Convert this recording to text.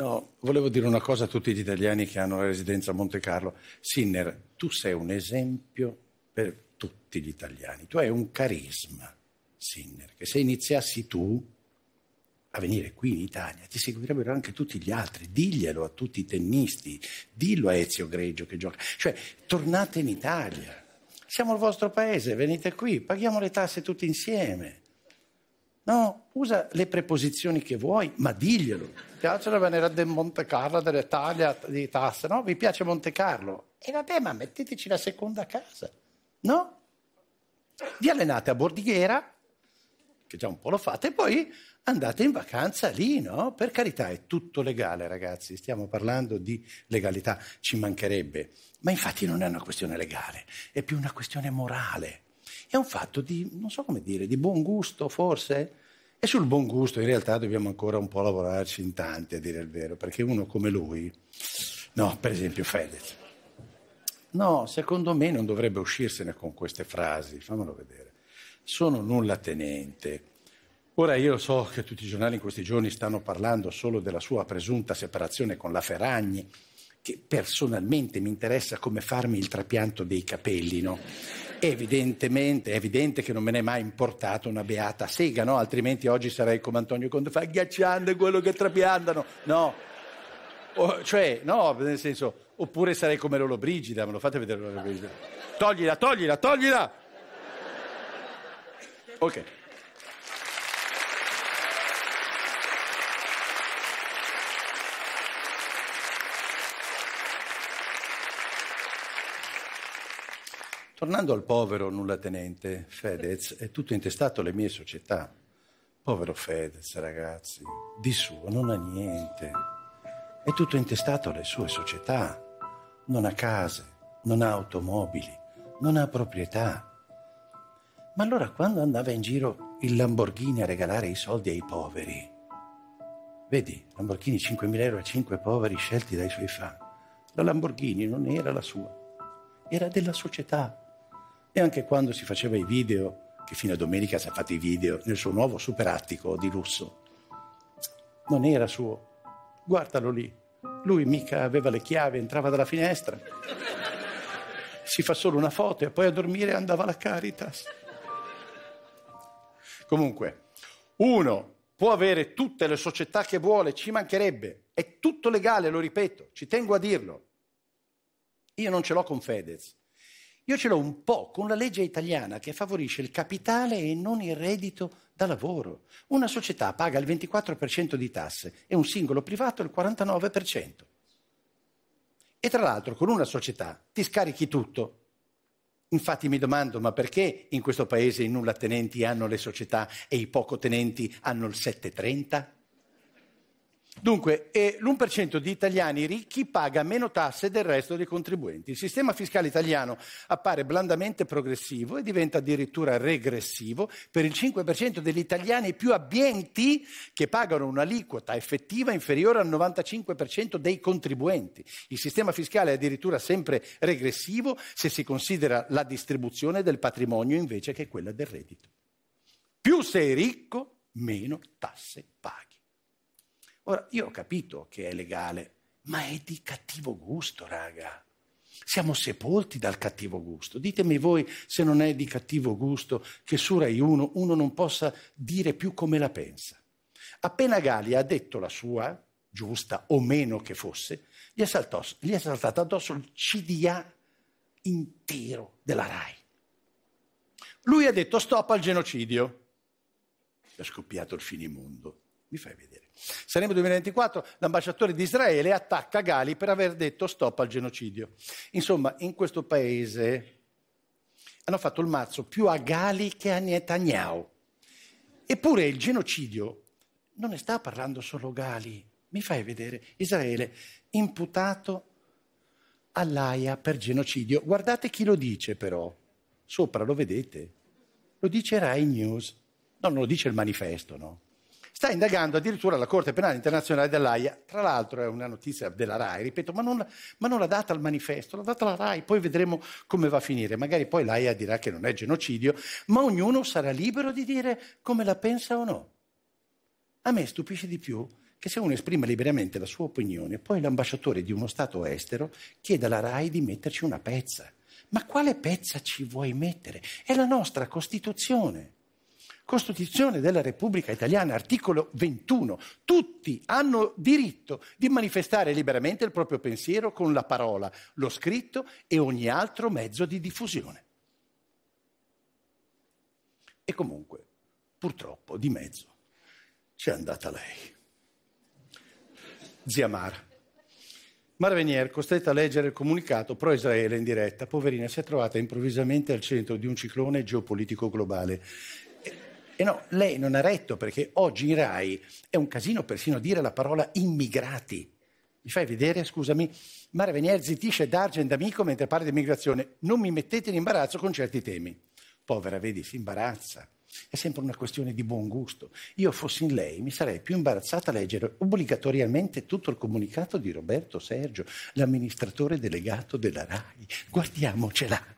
No, volevo dire una cosa a tutti gli italiani che hanno la residenza a Monte Carlo. Sinner, tu sei un esempio per tutti gli italiani. Tu hai un carisma, Sinner, che se iniziassi tu a venire qui in Italia ti seguirebbero anche tutti gli altri. Diglielo a tutti i tennisti, dillo a Ezio Greggio che gioca. Cioè, tornate in Italia. Siamo il vostro paese, venite qui, paghiamo le tasse tutti insieme. No, usa le preposizioni che vuoi, ma diglielo. Ti piace venire da Monte Carlo, dell'Italia, di tasse, no? Vi piace Monte Carlo? E vabbè, ma metteteci la seconda casa, no? Vi allenate a Bordighera, che già un po' lo fate, e poi andate in vacanza lì, no? Per carità, è tutto legale, ragazzi, stiamo parlando di legalità, ci mancherebbe. Ma infatti non è una questione legale, è più una questione morale. È un fatto di, non so come dire, di buon gusto forse? E sul buon gusto in realtà dobbiamo ancora un po' lavorarci in tanti, a dire il vero, perché uno come lui, no, per esempio Fedez, no, secondo me non dovrebbe uscirsene con queste frasi, fammelo vedere. Sono nulla tenente. Ora io so che tutti i giornali in questi giorni stanno parlando solo della sua presunta separazione con la Ferragni, che personalmente mi interessa come farmi il trapianto dei capelli, no? Evidentemente, è evidente che non me ne è mai importato una beata sega, no? Altrimenti oggi sarei come Antonio Conte, fa ghiacciando quello che trapiantano. No, o, cioè, no, nel senso, oppure sarei come Lolo Brigida, me lo fate vedere Lolo Brigida. Toglila, toglila, toglila! Ok. Tornando al povero nullatenente Fedez, è tutto intestato alle mie società. Povero Fedez, ragazzi, di suo non ha niente. È tutto intestato alle sue società. Non ha case, non ha automobili, non ha proprietà. Ma allora quando andava in giro il Lamborghini a regalare i soldi ai poveri, vedi, Lamborghini 5.000 euro a 5 poveri scelti dai suoi fan, la Lamborghini non era la sua, era della società. E anche quando si faceva i video, che fino a domenica si è fatto i video nel suo nuovo superattico di lusso, non era suo. Guardalo lì. Lui mica aveva le chiavi, entrava dalla finestra. Si fa solo una foto e poi a dormire andava alla Caritas. Comunque, uno può avere tutte le società che vuole, ci mancherebbe. È tutto legale, lo ripeto, ci tengo a dirlo. Io non ce l'ho con Fedez. Io ce l'ho un po' con la legge italiana che favorisce il capitale e non il reddito da lavoro. Una società paga il 24% di tasse e un singolo privato il 49%. E tra l'altro con una società ti scarichi tutto. Infatti mi domando, ma perché in questo paese i nulla tenenti hanno le società e i poco tenenti hanno il 730? Dunque, eh, l'1% di italiani ricchi paga meno tasse del resto dei contribuenti. Il sistema fiscale italiano appare blandamente progressivo e diventa addirittura regressivo per il 5% degli italiani più abbienti che pagano un'aliquota effettiva inferiore al 95% dei contribuenti. Il sistema fiscale è addirittura sempre regressivo se si considera la distribuzione del patrimonio invece che quella del reddito. Più sei ricco, meno tasse paghi. Ora, io ho capito che è legale, ma è di cattivo gusto, raga. Siamo sepolti dal cattivo gusto. Ditemi voi se non è di cattivo gusto che su Rai 1 uno non possa dire più come la pensa. Appena Gali ha detto la sua, giusta o meno che fosse, gli è, saltò, gli è saltato addosso il CDA intero della RAI. Lui ha detto stop al genocidio. È scoppiato il finimondo. Mi fai vedere. Saremo 2024, l'ambasciatore di Israele attacca Gali per aver detto stop al genocidio. Insomma, in questo paese hanno fatto il mazzo più a Gali che a Netanyahu. Eppure il genocidio non ne sta parlando solo Gali. Mi fai vedere Israele imputato all'AIA per genocidio. Guardate chi lo dice però. Sopra lo vedete. Lo dice Rai News. No, non lo dice il manifesto, no? Sta indagando addirittura la Corte Penale Internazionale dell'AIA. Tra l'altro è una notizia della RAI, ripeto, ma non, ma non l'ha data al manifesto, l'ha data la RAI, poi vedremo come va a finire. Magari poi l'AIA dirà che non è genocidio, ma ognuno sarà libero di dire come la pensa o no. A me stupisce di più che se uno esprime liberamente la sua opinione, poi l'ambasciatore di uno Stato estero chiede alla RAI di metterci una pezza. Ma quale pezza ci vuoi mettere? È la nostra Costituzione. Costituzione della Repubblica Italiana, articolo 21. Tutti hanno diritto di manifestare liberamente il proprio pensiero con la parola, lo scritto e ogni altro mezzo di diffusione. E comunque, purtroppo, di mezzo c'è andata lei. Zia Mara. Mara Venier, costretta a leggere il comunicato pro-Israele in diretta, poverina, si è trovata improvvisamente al centro di un ciclone geopolitico globale e no, lei non ha retto perché oggi in Rai è un casino persino dire la parola immigrati. Mi fai vedere, scusami? Mara Venier zittisce D'Argent amico mentre parla di immigrazione. Non mi mettete in imbarazzo con certi temi. Povera, vedi, si imbarazza. È sempre una questione di buon gusto. Io fossi in lei, mi sarei più imbarazzata a leggere obbligatoriamente tutto il comunicato di Roberto Sergio, l'amministratore delegato della RAI. Guardiamocela.